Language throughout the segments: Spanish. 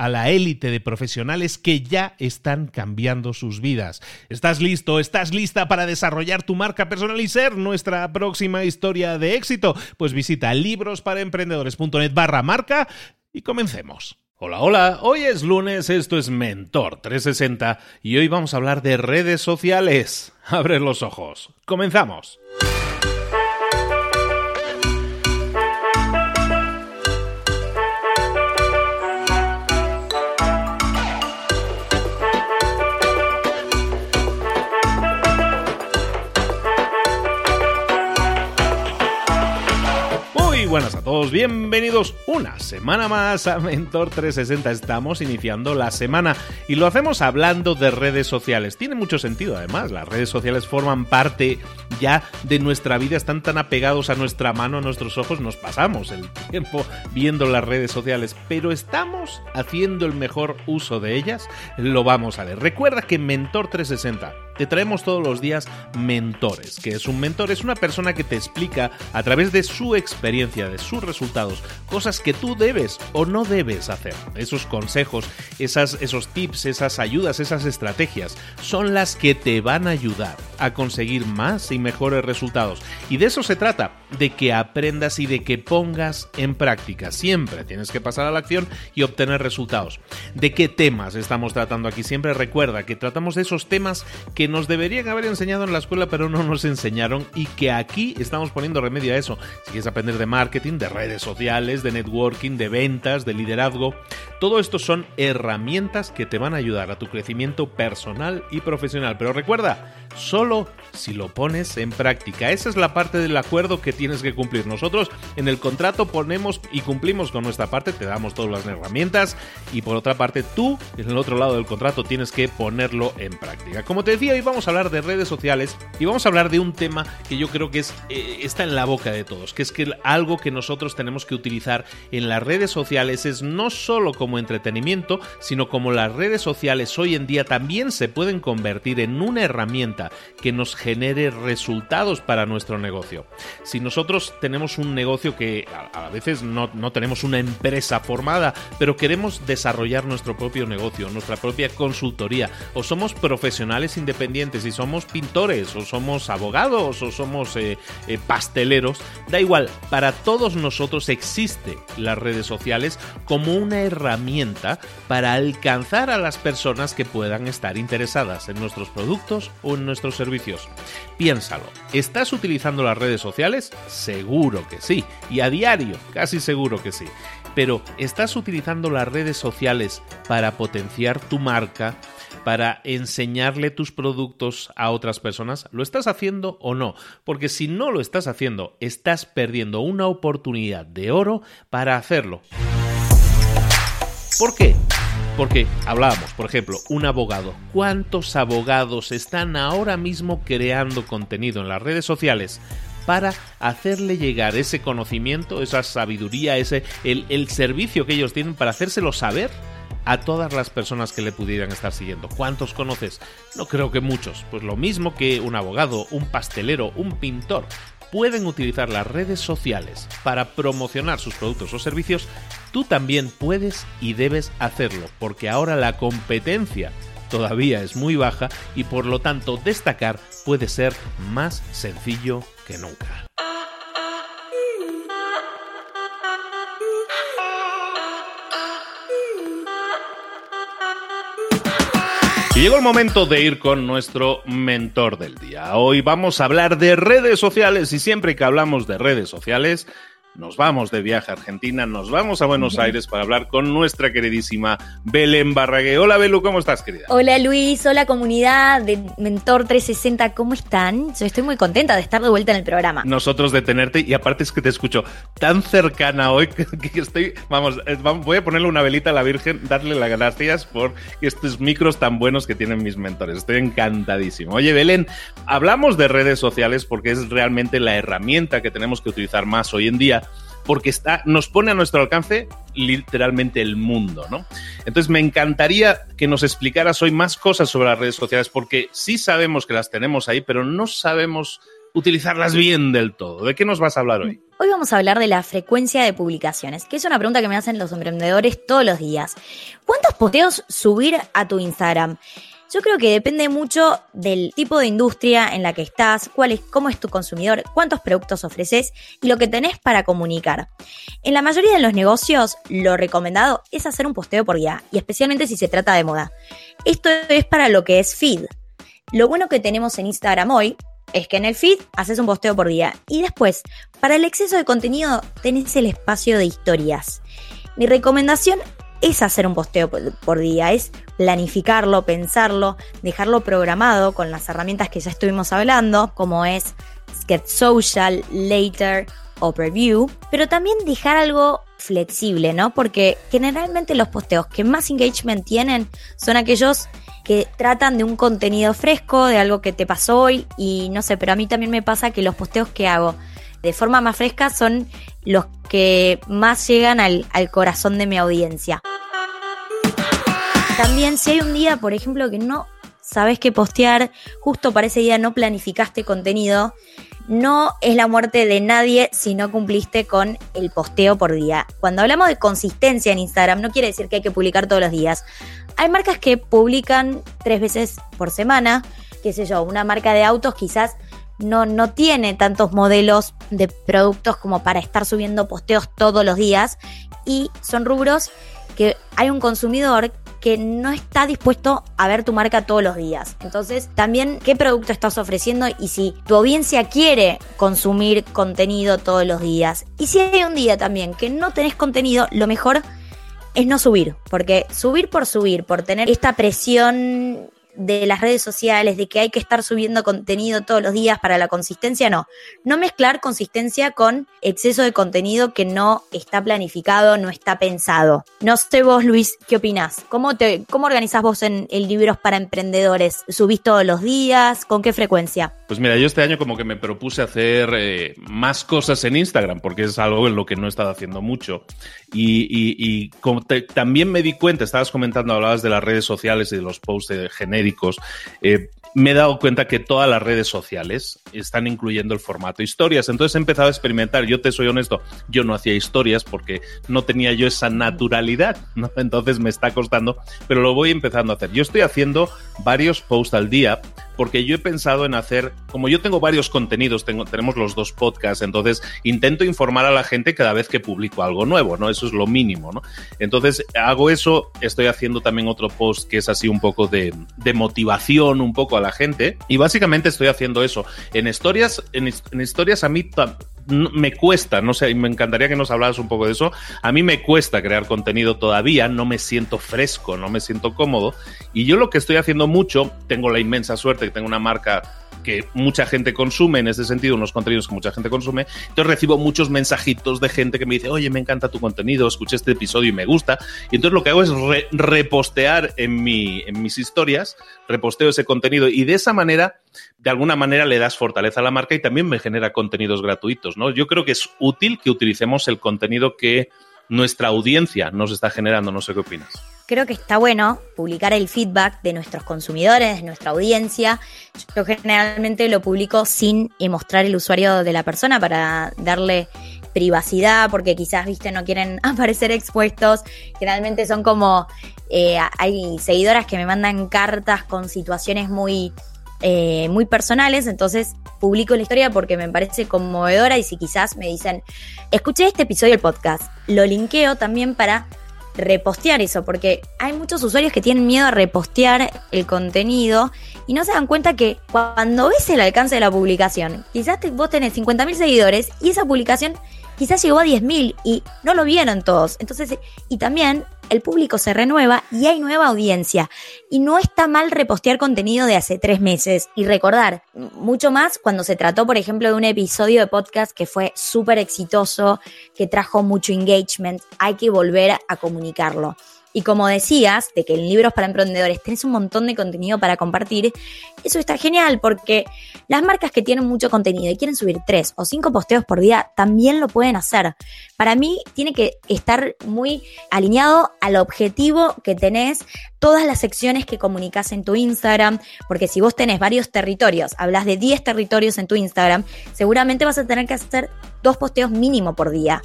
a la élite de profesionales que ya están cambiando sus vidas. ¿Estás listo? ¿Estás lista para desarrollar tu marca personal y ser nuestra próxima historia de éxito? Pues visita librosparaemprendedores.net barra marca y comencemos. Hola, hola, hoy es lunes, esto es Mentor 360 y hoy vamos a hablar de redes sociales. Abre los ojos. Comenzamos. Buenas a todos, bienvenidos una semana más a Mentor 360. Estamos iniciando la semana y lo hacemos hablando de redes sociales. Tiene mucho sentido además, las redes sociales forman parte ya de nuestra vida, están tan apegados a nuestra mano, a nuestros ojos, nos pasamos el tiempo viendo las redes sociales, pero estamos haciendo el mejor uso de ellas, lo vamos a ver. Recuerda que Mentor 360 te traemos todos los días mentores. que es un mentor? Es una persona que te explica a través de su experiencia, de sus resultados, cosas que tú debes o no debes hacer. Esos consejos, esas, esos tips, esas ayudas, esas estrategias son las que te van a ayudar a conseguir más y mejores resultados. Y de eso se trata, de que aprendas y de que pongas en práctica. Siempre tienes que pasar a la acción y obtener resultados. ¿De qué temas estamos tratando aquí? Siempre recuerda que tratamos de esos temas que nos deberían haber enseñado en la escuela, pero no nos enseñaron y que aquí estamos poniendo remedio a eso. Si quieres aprender de marketing, de redes sociales, de networking, de ventas, de liderazgo, todo esto son herramientas que te van a ayudar a tu crecimiento personal y profesional. Pero recuerda, solo si lo pones en práctica. Esa es la parte del acuerdo que tienes que cumplir. Nosotros en el contrato ponemos y cumplimos con nuestra parte, te damos todas las herramientas y por otra parte tú en el otro lado del contrato tienes que ponerlo en práctica. Como te decía, hoy vamos a hablar de redes sociales y vamos a hablar de un tema que yo creo que eh, está en la boca de todos, que es que algo que nosotros tenemos que utilizar en las redes sociales es no solo como entretenimiento, sino como las redes sociales hoy en día también se pueden convertir en una herramienta que nos genere resultados para nuestro negocio. Si nosotros tenemos un negocio que a, veces no, no tenemos una empresa formada, pero queremos desarrollar nuestro propio negocio, nuestra propia consultoría, o somos profesionales independientes y somos pintores, o somos abogados, o somos eh, eh, pasteleros, da igual, para todos nosotros existe las redes sociales como una herramienta para alcanzar a las personas que puedan estar interesadas en nuestros productos o en nuestros servicios. Piénsalo, ¿estás utilizando las redes sociales? Seguro que sí, y a diario, casi seguro que sí. Pero ¿estás utilizando las redes sociales para potenciar tu marca, para enseñarle tus productos a otras personas? ¿Lo estás haciendo o no? Porque si no lo estás haciendo, estás perdiendo una oportunidad de oro para hacerlo. ¿Por qué? Porque hablábamos, por ejemplo, un abogado. ¿Cuántos abogados están ahora mismo creando contenido en las redes sociales para hacerle llegar ese conocimiento, esa sabiduría, ese el, el servicio que ellos tienen para hacérselo saber a todas las personas que le pudieran estar siguiendo. ¿Cuántos conoces? No creo que muchos. Pues lo mismo que un abogado, un pastelero, un pintor pueden utilizar las redes sociales para promocionar sus productos o servicios, tú también puedes y debes hacerlo, porque ahora la competencia todavía es muy baja y por lo tanto destacar puede ser más sencillo que nunca. Y llegó el momento de ir con nuestro mentor del día. Hoy vamos a hablar de redes sociales y siempre que hablamos de redes sociales, nos vamos de viaje a Argentina, nos vamos a Buenos Aires para hablar con nuestra queridísima Belén Barrague. Hola Belu, ¿cómo estás, querida? Hola Luis, hola comunidad de Mentor 360, ¿cómo están? Yo estoy muy contenta de estar de vuelta en el programa. Nosotros de tenerte y aparte es que te escucho tan cercana hoy que, estoy, vamos, voy a ponerle una velita a la Virgen, darle las gracias por estos micros tan buenos que tienen mis mentores. Estoy encantadísimo. Oye Belén, hablamos de redes sociales porque es realmente la herramienta que tenemos que utilizar más hoy en día porque está, nos pone a nuestro alcance literalmente el mundo, ¿no? Entonces me encantaría que nos explicaras hoy más cosas sobre las redes sociales, porque sí sabemos que las tenemos ahí, pero no sabemos utilizarlas bien del todo. ¿De qué nos vas a hablar hoy? Hoy vamos a hablar de la frecuencia de publicaciones, que es una pregunta que me hacen los emprendedores todos los días. ¿Cuántos posteos subir a tu Instagram? Yo creo que depende mucho del tipo de industria en la que estás, cuál es, cómo es tu consumidor, cuántos productos ofreces y lo que tenés para comunicar. En la mayoría de los negocios, lo recomendado es hacer un posteo por día, y especialmente si se trata de moda. Esto es para lo que es feed. Lo bueno que tenemos en Instagram hoy es que en el feed haces un posteo por día y después, para el exceso de contenido, tenés el espacio de historias. Mi recomendación es hacer un posteo por día, es planificarlo, pensarlo, dejarlo programado con las herramientas que ya estuvimos hablando, como es Sketch Social, Later o Preview, pero también dejar algo flexible, ¿no? Porque generalmente los posteos que más engagement tienen son aquellos que tratan de un contenido fresco, de algo que te pasó hoy y no sé, pero a mí también me pasa que los posteos que hago de forma más fresca son los que más llegan al, al corazón de mi audiencia. También si hay un día, por ejemplo, que no sabes qué postear, justo para ese día no planificaste contenido, no es la muerte de nadie si no cumpliste con el posteo por día. Cuando hablamos de consistencia en Instagram, no quiere decir que hay que publicar todos los días. Hay marcas que publican tres veces por semana, qué sé yo, una marca de autos quizás no, no tiene tantos modelos de productos como para estar subiendo posteos todos los días y son rubros que hay un consumidor que no está dispuesto a ver tu marca todos los días. Entonces, también qué producto estás ofreciendo y si tu audiencia quiere consumir contenido todos los días. Y si hay un día también que no tenés contenido, lo mejor es no subir, porque subir por subir, por tener esta presión de las redes sociales, de que hay que estar subiendo contenido todos los días para la consistencia, no. No mezclar consistencia con exceso de contenido que no está planificado, no está pensado. No sé vos, Luis, ¿qué opinás? ¿Cómo, te, cómo organizás vos en, libros para emprendedores? ¿Subís todos los días? ¿Con qué frecuencia? Pues mira, yo este año como que me propuse hacer eh, más cosas en Instagram, porque es algo en lo que no he estado haciendo mucho. Y, como también me di cuenta, estabas comentando, hablabas de las redes sociales y de los posts genéricos. Eh, me he dado cuenta que todas las redes sociales están incluyendo el formato historias. Entonces he empezado a experimentar. Yo te soy honesto, yo no hacía historias porque no tenía yo esa naturalidad. Entonces me está costando, pero lo voy empezando a hacer. Yo estoy haciendo varios posts al día porque yo he pensado en hacer, como yo tengo varios contenidos, tengo, tenemos los dos podcasts, entonces intento informar a la gente cada vez que publico algo nuevo, ¿no? Eso es lo mínimo, ¿no? Entonces hago eso, estoy haciendo también otro post que es así un poco de, de motivación, un poco a la gente, y básicamente estoy haciendo eso. En historias, en, en historias a mí me cuesta, no sé, me encantaría que nos hablaras un poco de eso. A mí me cuesta crear contenido todavía, no me siento fresco, no me siento cómodo. Y yo lo que estoy haciendo mucho, tengo la inmensa suerte que tengo una marca que mucha gente consume, en ese sentido, unos contenidos que mucha gente consume. Entonces recibo muchos mensajitos de gente que me dice, oye, me encanta tu contenido, escuché este episodio y me gusta. Y entonces lo que hago es repostear en, mi, en mis historias, reposteo ese contenido y de esa manera, de alguna manera le das fortaleza a la marca y también me genera contenidos gratuitos, ¿no? Yo creo que es útil que utilicemos el contenido que nuestra audiencia nos está generando. No sé qué opinas creo que está bueno publicar el feedback de nuestros consumidores, de nuestra audiencia. Yo generalmente lo publico sin mostrar el usuario de la persona para darle privacidad, porque quizás, viste, no quieren aparecer expuestos. Generalmente son como, eh, hay seguidoras que me mandan cartas con situaciones muy, eh, muy personales, entonces publico la historia porque me parece conmovedora y si quizás me dicen, escuché este episodio del podcast, lo linkeo también para repostear eso, porque hay muchos usuarios que tienen miedo a repostear el contenido y no se dan cuenta que cuando ves el alcance de la publicación, quizás vos tenés 50.000 seguidores y esa publicación quizás llegó a 10.000 y no lo vieron todos. Entonces, y también el público se renueva y hay nueva audiencia. Y no está mal repostear contenido de hace tres meses y recordar mucho más cuando se trató, por ejemplo, de un episodio de podcast que fue súper exitoso, que trajo mucho engagement. Hay que volver a comunicarlo. Y como decías, de que en Libros para Emprendedores tenés un montón de contenido para compartir, eso está genial porque las marcas que tienen mucho contenido y quieren subir tres o cinco posteos por día también lo pueden hacer. Para mí tiene que estar muy alineado al objetivo que tenés, todas las secciones que comunicas en tu Instagram, porque si vos tenés varios territorios, hablas de 10 territorios en tu Instagram, seguramente vas a tener que hacer dos posteos mínimo por día.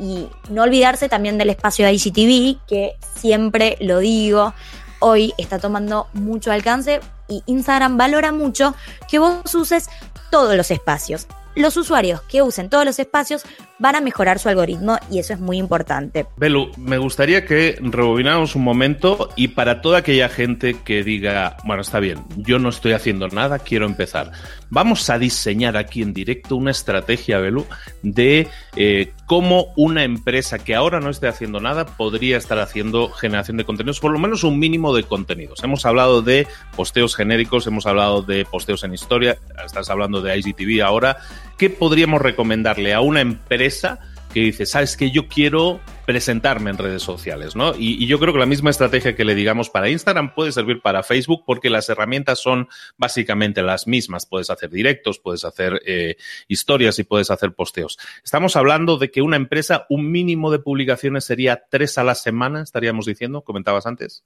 Y no olvidarse también del espacio de IGTV, que siempre lo digo, hoy está tomando mucho alcance y Instagram valora mucho que vos uses todos los espacios los usuarios que usen todos los espacios van a mejorar su algoritmo y eso es muy importante. Belu, me gustaría que rebobináramos un momento y para toda aquella gente que diga, bueno, está bien, yo no estoy haciendo nada, quiero empezar. Vamos a diseñar aquí en directo una estrategia, Belu, de eh, cómo una empresa que ahora no esté haciendo nada podría estar haciendo generación de contenidos, por lo menos un mínimo de contenidos. Hemos hablado de posteos genéricos, hemos hablado de posteos en historia, estás hablando de IGTV ahora. ¿qué podríamos recomendarle a una empresa que dice, sabes que yo quiero presentarme en redes sociales, ¿no? Y, yo creo que la misma estrategia que le digamos para Instagram puede servir para Facebook porque las herramientas son básicamente las mismas. Puedes hacer directos, puedes hacer eh, historias y puedes hacer posteos. Estamos hablando de que una empresa, un mínimo de publicaciones sería tres a la semana, estaríamos diciendo, comentabas antes.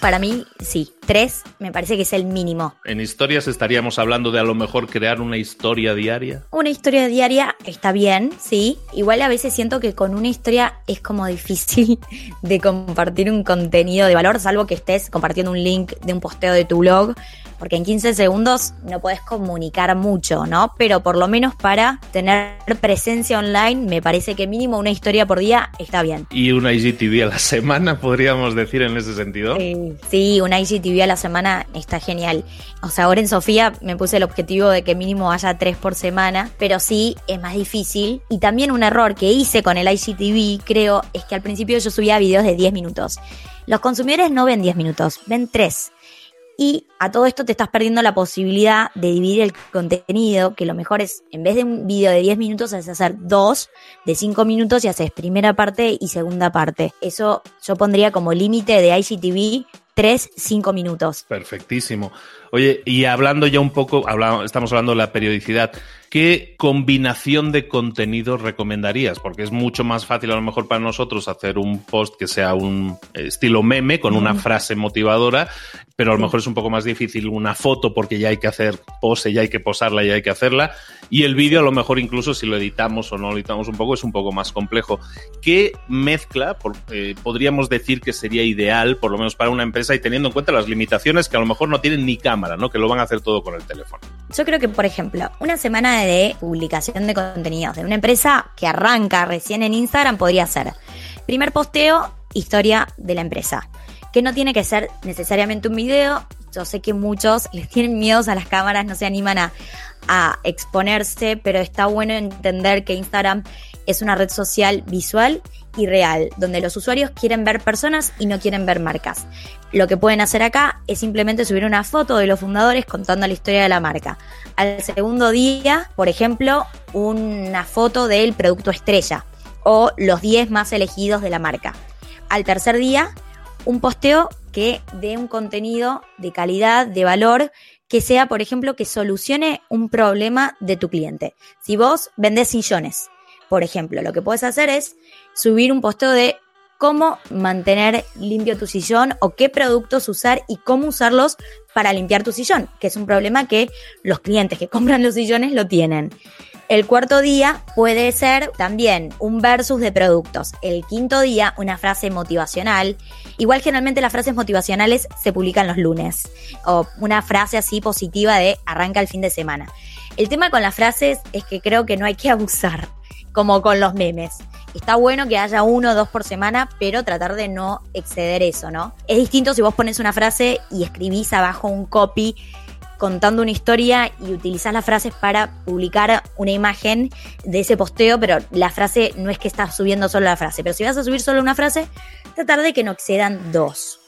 Para mí, sí. Tres me parece que es el mínimo. En historias estaríamos hablando de a lo mejor crear una historia diaria. Una historia diaria está bien, sí. Igual a veces siento que con una historia es como difícil de compartir un contenido de valor, salvo que estés compartiendo un link de un posteo de tu blog porque en 15 segundos no puedes comunicar mucho, ¿no? Pero por lo menos para tener presencia online, me parece que mínimo una historia por día está bien. ¿Y una IGTV a la semana, podríamos decir en ese sentido? Sí, sí, una IGTV a la semana está genial. O sea, ahora en Sofía me puse el objetivo de que mínimo haya tres por semana, pero sí es más difícil. Y también un error que hice con el IGTV, creo, es que al principio yo subía videos de 10 minutos. Los consumidores no ven 10 minutos, ven 3. Y a todo esto te estás perdiendo la posibilidad de dividir el contenido, que lo mejor es, en vez de un video de 10 minutos, es hacer dos de 5 minutos y haces primera parte y segunda parte. Eso yo pondría como límite de ICTV 3, 5 minutos. Perfectísimo. Oye, y hablando ya un poco, estamos hablando de la periodicidad. ¿Qué combinación de contenidos recomendarías? Porque es mucho más fácil a lo mejor para nosotros hacer un post que sea un estilo meme con una frase motivadora, pero a lo mejor es un poco más difícil una foto porque ya hay que hacer pose, ya hay que posarla, ya hay que hacerla. Y el vídeo a lo mejor incluso si lo editamos o no lo editamos un poco es un poco más complejo. ¿Qué mezcla eh, podríamos decir que sería ideal, por lo menos para una empresa y teniendo en cuenta las limitaciones que a lo mejor no tienen ni ¿no? Que lo van a hacer todo con el teléfono. Yo creo que, por ejemplo, una semana de publicación de contenidos de una empresa que arranca recién en Instagram podría ser primer posteo, historia de la empresa, que no tiene que ser necesariamente un video. Yo sé que muchos les tienen miedos a las cámaras, no se animan a, a exponerse, pero está bueno entender que Instagram es una red social visual y real, donde los usuarios quieren ver personas y no quieren ver marcas. Lo que pueden hacer acá es simplemente subir una foto de los fundadores contando la historia de la marca. Al segundo día, por ejemplo, una foto del producto estrella o los 10 más elegidos de la marca. Al tercer día, un posteo que dé un contenido de calidad, de valor, que sea, por ejemplo, que solucione un problema de tu cliente. Si vos vendés sillones, por ejemplo, lo que puedes hacer es subir un posteo de cómo mantener limpio tu sillón o qué productos usar y cómo usarlos para limpiar tu sillón, que es un problema que los clientes que compran los sillones lo tienen. El cuarto día puede ser también un versus de productos. El quinto día, una frase motivacional. Igual generalmente las frases motivacionales se publican los lunes. O una frase así positiva de arranca el fin de semana. El tema con las frases es que creo que no hay que abusar, como con los memes. Está bueno que haya uno o dos por semana, pero tratar de no exceder eso, ¿no? Es distinto si vos pones una frase y escribís abajo un copy contando una historia y utilizás las frases para publicar una imagen de ese posteo, pero la frase no es que estás subiendo solo la frase, pero si vas a subir solo una frase, tratar de que no excedan dos.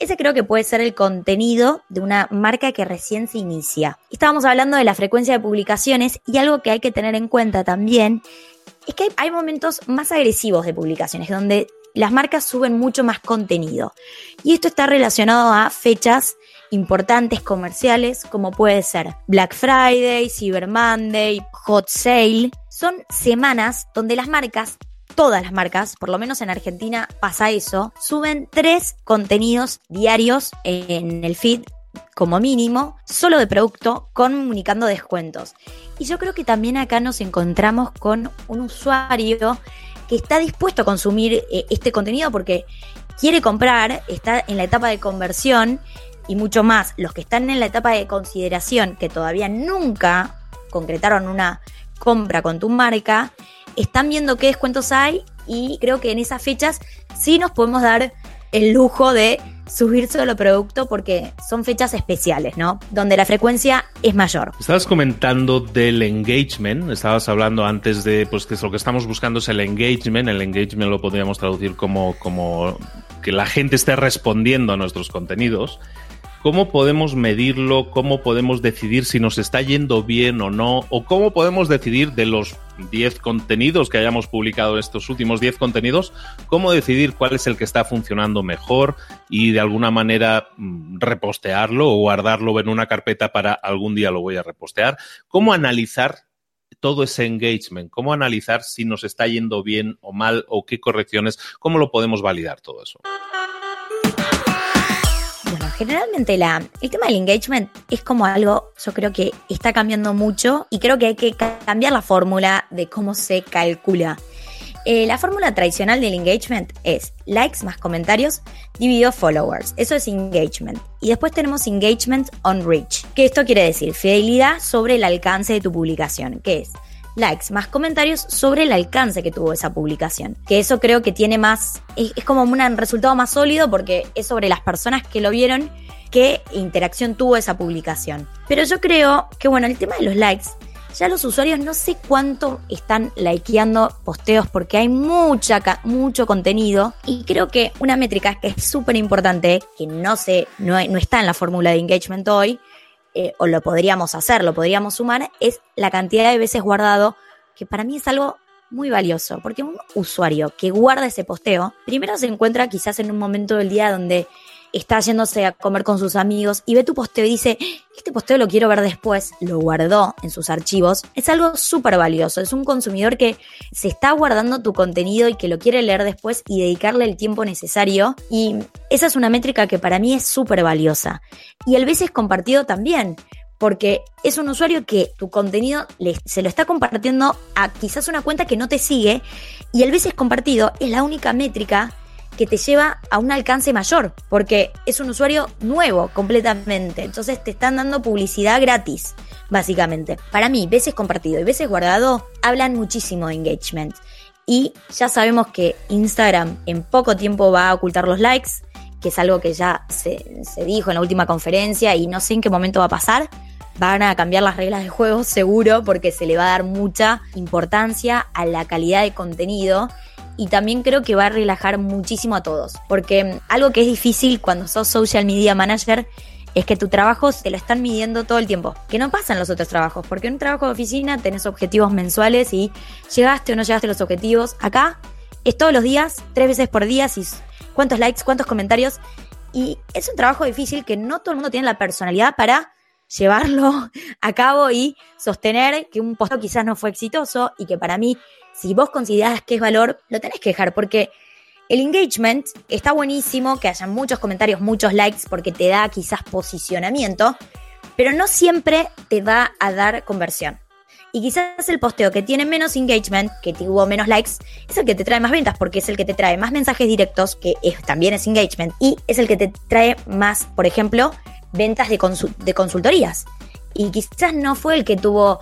Ese creo que puede ser el contenido de una marca que recién se inicia. Estábamos hablando de la frecuencia de publicaciones y algo que hay que tener en cuenta también es que hay momentos más agresivos de publicaciones donde las marcas suben mucho más contenido. Y esto está relacionado a fechas importantes comerciales como puede ser Black Friday, Cyber Monday, Hot Sale. Son semanas donde las marcas todas las marcas, por lo menos en Argentina pasa eso, suben tres contenidos diarios en el feed como mínimo, solo de producto, comunicando descuentos. Y yo creo que también acá nos encontramos con un usuario que está dispuesto a consumir eh, este contenido porque quiere comprar, está en la etapa de conversión y mucho más, los que están en la etapa de consideración, que todavía nunca concretaron una compra con tu marca, están viendo qué descuentos hay y creo que en esas fechas sí nos podemos dar el lujo de subir solo producto porque son fechas especiales, ¿no? Donde la frecuencia es mayor. Estabas comentando del engagement, estabas hablando antes de, pues que lo que estamos buscando es el engagement, el engagement lo podríamos traducir como, como que la gente esté respondiendo a nuestros contenidos. ¿Cómo podemos medirlo? ¿Cómo podemos decidir si nos está yendo bien o no? ¿O cómo podemos decidir de los 10 contenidos que hayamos publicado, estos últimos 10 contenidos, cómo decidir cuál es el que está funcionando mejor y de alguna manera mm, repostearlo o guardarlo en una carpeta para algún día lo voy a repostear? ¿Cómo analizar todo ese engagement? ¿Cómo analizar si nos está yendo bien o mal o qué correcciones? ¿Cómo lo podemos validar todo eso? Generalmente el tema del engagement es como algo, yo creo que está cambiando mucho y creo que hay que cambiar la fórmula de cómo se calcula. Eh, la fórmula tradicional del engagement es likes más comentarios dividido followers. Eso es engagement. Y después tenemos engagement on reach. Que esto quiere decir fidelidad sobre el alcance de tu publicación. Que es likes más comentarios sobre el alcance que tuvo esa publicación. Que eso creo que tiene más, es, como un resultado más sólido porque es sobre las personas que lo vieron qué interacción tuvo esa publicación. Pero yo creo que, bueno, el tema de los likes, ya los usuarios no sé cuánto están likeando posteos porque hay mucha, mucho contenido y creo que una métrica que es súper importante, que no, sé, no, no está en la fórmula de engagement hoy, eh, o lo podríamos hacer, lo podríamos sumar, es la cantidad de veces guardado, que para mí es algo muy valioso, porque un usuario que guarda ese posteo, primero se encuentra quizás en un momento del día donde está yéndose a comer con sus amigos y ve tu posteo y dice, este posteo lo quiero ver después, lo guardó en sus archivos, es algo súper valioso. Es un consumidor que se está guardando tu contenido y que lo quiere leer después y dedicarle el tiempo necesario. Y esa es una métrica que para mí es súper valiosa. Y el veces compartido también porque es un usuario que tu contenido se lo está compartiendo a quizás una cuenta que no te sigue y el veces compartido es la única métrica que te lleva a un alcance mayor, porque es un usuario nuevo completamente. Entonces te están dando publicidad gratis, básicamente. Para mí, veces compartido y veces guardado hablan muchísimo de engagement. Y ya sabemos que Instagram en poco tiempo va a ocultar los likes, que es algo que ya se, se dijo en la última conferencia y no sé en qué momento va a pasar. Van a cambiar las reglas de juego seguro porque se le va a dar mucha importancia a la calidad de contenido y también creo que va a relajar muchísimo a todos. Porque algo que es difícil cuando sos social media manager es que tu trabajo te lo están midiendo todo el tiempo, que no pasa en los otros trabajos, porque en un trabajo de oficina tenés objetivos mensuales y llegaste o no llegaste a los objetivos. Acá es todos los días, tres veces por día, si, cuántos likes, cuántos comentarios. Y es un trabajo difícil que no todo el mundo tiene la personalidad para llevarlo a cabo y sostener que un posteo quizás no fue exitoso y que para mí, si vos considerás que es valor, lo tenés que dejar porque el engagement está buenísimo, que haya muchos comentarios, muchos likes, porque te da quizás posicionamiento, pero no siempre te va a dar conversión. Y quizás el posteo que tiene menos engagement, que tuvo menos likes, es el que te trae más ventas, porque es el que te trae más mensajes directos, que también es engagement, y es el que te trae más, por ejemplo, ventas de, de consultorías. Y quizás no fue el que tuvo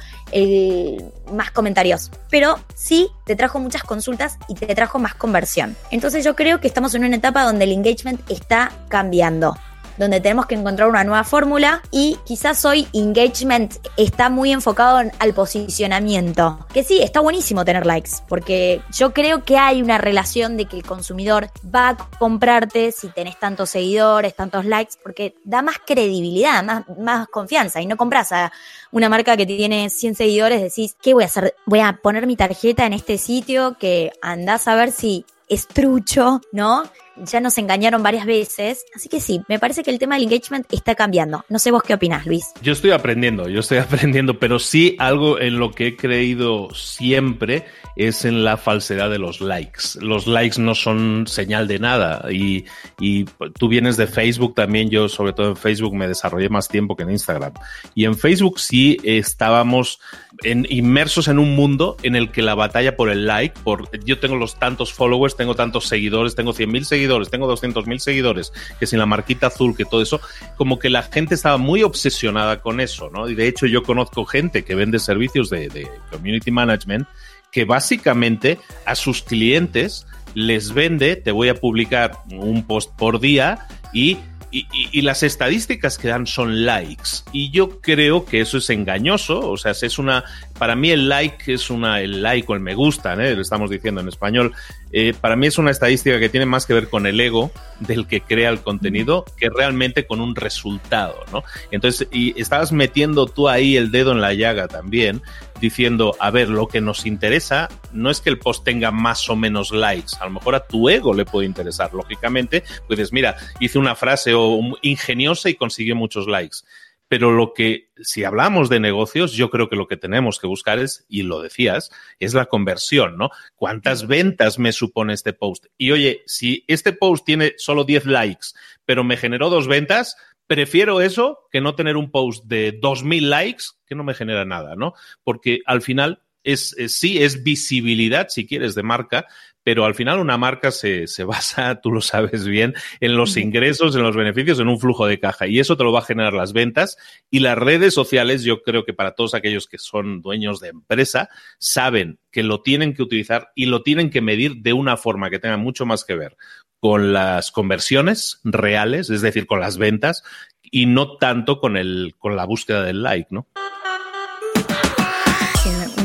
más comentarios, pero sí te trajo muchas consultas y te trajo más conversión. Entonces yo creo que estamos en una etapa donde el engagement está cambiando donde tenemos que encontrar una nueva fórmula y quizás hoy engagement está muy enfocado al posicionamiento. Que sí, está buenísimo tener likes, porque yo creo que hay una relación de que el consumidor va a comprarte si tenés tantos seguidores, tantos likes, porque da más credibilidad, más, más confianza y no compras a una marca que tiene 100 seguidores, decís, ¿qué voy a hacer? Voy a poner mi tarjeta en este sitio que andás a ver si es trucho, ¿no? ya nos engañaron varias veces. Así que sí, me parece que el tema del engagement está cambiando. No sé vos qué opinás, Luis. Yo estoy aprendiendo, yo estoy aprendiendo, pero sí algo en lo que he creído siempre es en la falsedad de los likes. Los likes no son señal de nada y, y tú vienes de Facebook también, yo sobre todo en Facebook me desarrollé más tiempo que en Instagram. Y en Facebook sí estábamos en, inmersos en un mundo en el que la batalla por el like, por yo tengo los tantos followers, tengo tantos seguidores, tengo 100.000 seguidores, tengo 200.000 seguidores, que sin la marquita azul, que todo eso, como que la gente estaba muy obsesionada con eso, ¿no? Y de hecho yo conozco gente que vende servicios de, de community management que básicamente a sus clientes les vende, te voy a publicar un post por día y y, las estadísticas que dan son likes. Y yo creo que eso es engañoso. O sea, es una. Para mí, el like es una. El like o el me gusta, ¿eh? lo estamos diciendo en español. Eh, para mí es una estadística que tiene más que ver con el ego del que crea el contenido que realmente con un resultado, ¿no? Entonces, y estabas metiendo tú ahí el dedo en la llaga también, diciendo, a ver, lo que nos interesa no es que el post tenga más o menos likes, a lo mejor a tu ego le puede interesar, lógicamente, pues mira, hice una frase o ingeniosa y consiguió muchos likes. Pero lo que, si hablamos de negocios, yo creo que lo que tenemos que buscar es, y lo decías, es la conversión, ¿no? ¿Cuántas ventas me supone este post? Y oye, si este post tiene solo 10 likes, pero me generó dos ventas, prefiero eso que no tener un post de 2.000 likes que no me genera nada, ¿no? Porque al final es, sí, es visibilidad, si quieres, de marca, pero al final una marca se, se, basa, tú lo sabes bien, en los ingresos, en los beneficios, en un flujo de caja. Y eso te lo va a generar las ventas. Y las redes sociales, yo creo que para todos aquellos que son dueños de empresa, saben que lo tienen que utilizar y lo tienen que medir de una forma que tenga mucho más que ver con las conversiones reales, es decir, con las ventas, y no tanto con, el, con la búsqueda del like, ¿no?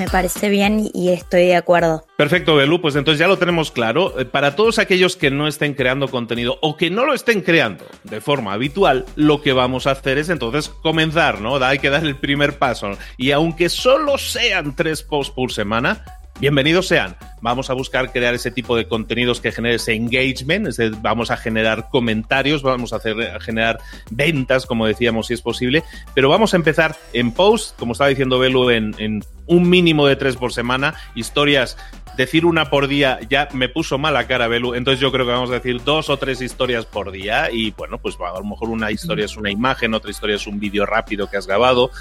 Me parece bien y estoy de acuerdo. Perfecto, Belú, pues entonces ya lo tenemos claro. Eh, para todos aquellos que no estén creando contenido o que no lo estén creando de forma habitual, lo que vamos a hacer es entonces comenzar, ¿no? Hay que dar el primer paso. Y aunque solo sean tres posts por semana, Bienvenidos sean. Vamos a buscar crear ese tipo de contenidos que genere ese engagement, vamos a generar comentarios, vamos a, hacer, generar ventas, como decíamos, si es posible, pero vamos a empezar en post, como estaba diciendo Belu, en, un mínimo de tres por semana, historias decir una por día ya me puso mala cara, Belu. Entonces yo creo que vamos a decir dos o tres historias por día. Y bueno, pues a lo mejor una historia es una imagen, otra historia es un vídeo rápido que has grabado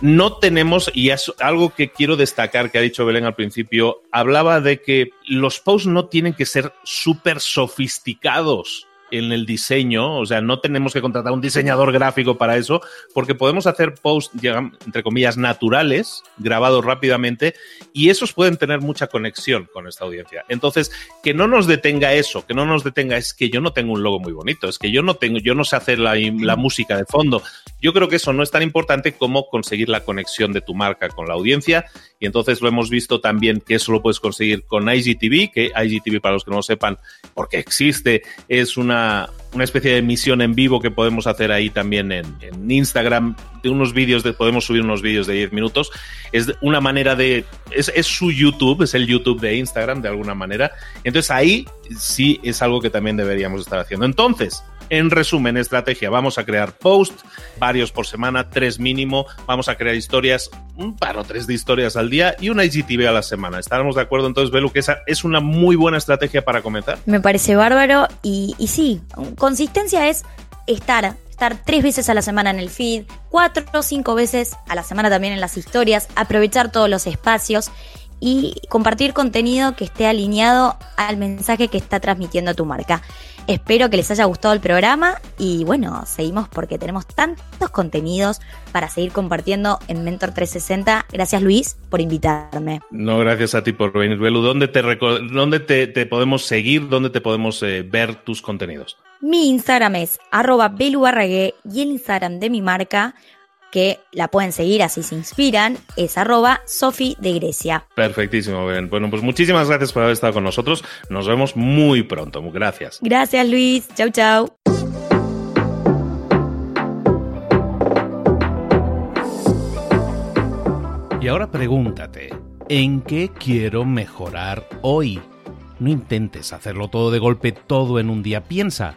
no tenemos, y es algo que quiero destacar que ha dicho Belén al principio, hablaba de que los posts no tienen que ser súper sofisticados en el diseño, o sea, no tenemos que contratar un diseñador gráfico para eso, porque podemos hacer posts, entre comillas, naturales, grabados rápidamente, y esos pueden tener mucha conexión con esta audiencia. Entonces, que no nos detenga eso, que no nos detenga es que yo no tengo un logo muy bonito, es que yo no tengo, yo no sé hacer la, la música de fondo, Yo creo que eso no es tan importante como conseguir la conexión de tu marca con la audiencia y entonces lo hemos visto también que eso lo puedes conseguir con IGTV, que IGTV para los que no lo sepan, porque existe, es una, una especie de emisión en vivo que podemos hacer ahí también en, en Instagram, de unos vídeos, de, podemos subir unos vídeos de 10 minutos. Es una manera de, es, es su YouTube, es el YouTube de Instagram de alguna manera. Entonces ahí sí es algo que también deberíamos estar haciendo. Entonces, en resumen, estrategia, vamos a crear posts, varios por semana, tres mínimo, vamos a crear historias, un par o tres de historias al día y una IGTV a la semana. ¿Estaremos de acuerdo entonces, Belu, que esa es una muy buena estrategia para comenzar? Me parece bárbaro y, y sí, consistencia es estar estar tres veces a la semana en el feed, cuatro o cinco veces a la semana también en las historias, aprovechar todos los espacios y compartir contenido que esté alineado al mensaje que está transmitiendo tu marca. Espero que les haya gustado el programa y bueno, seguimos porque tenemos tantos contenidos para seguir compartiendo en Mentor 360. Gracias Luis por invitarme. No, gracias a ti por venir, Belu. ¿Dónde te, dónde te, te podemos seguir? ¿Dónde te podemos eh, ver tus contenidos? Mi Instagram es arroba y el Instagram de mi marca que la pueden seguir así se inspiran, es arroba Sofi de Grecia. Perfectísimo, bien. Bueno, pues muchísimas gracias por haber estado con nosotros. Nos vemos muy pronto. Gracias. Gracias, Luis. Chau, chau. Y ahora pregúntate, ¿en qué quiero mejorar hoy? No intentes hacerlo todo de golpe, todo en un día. Piensa,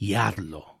y hazlo.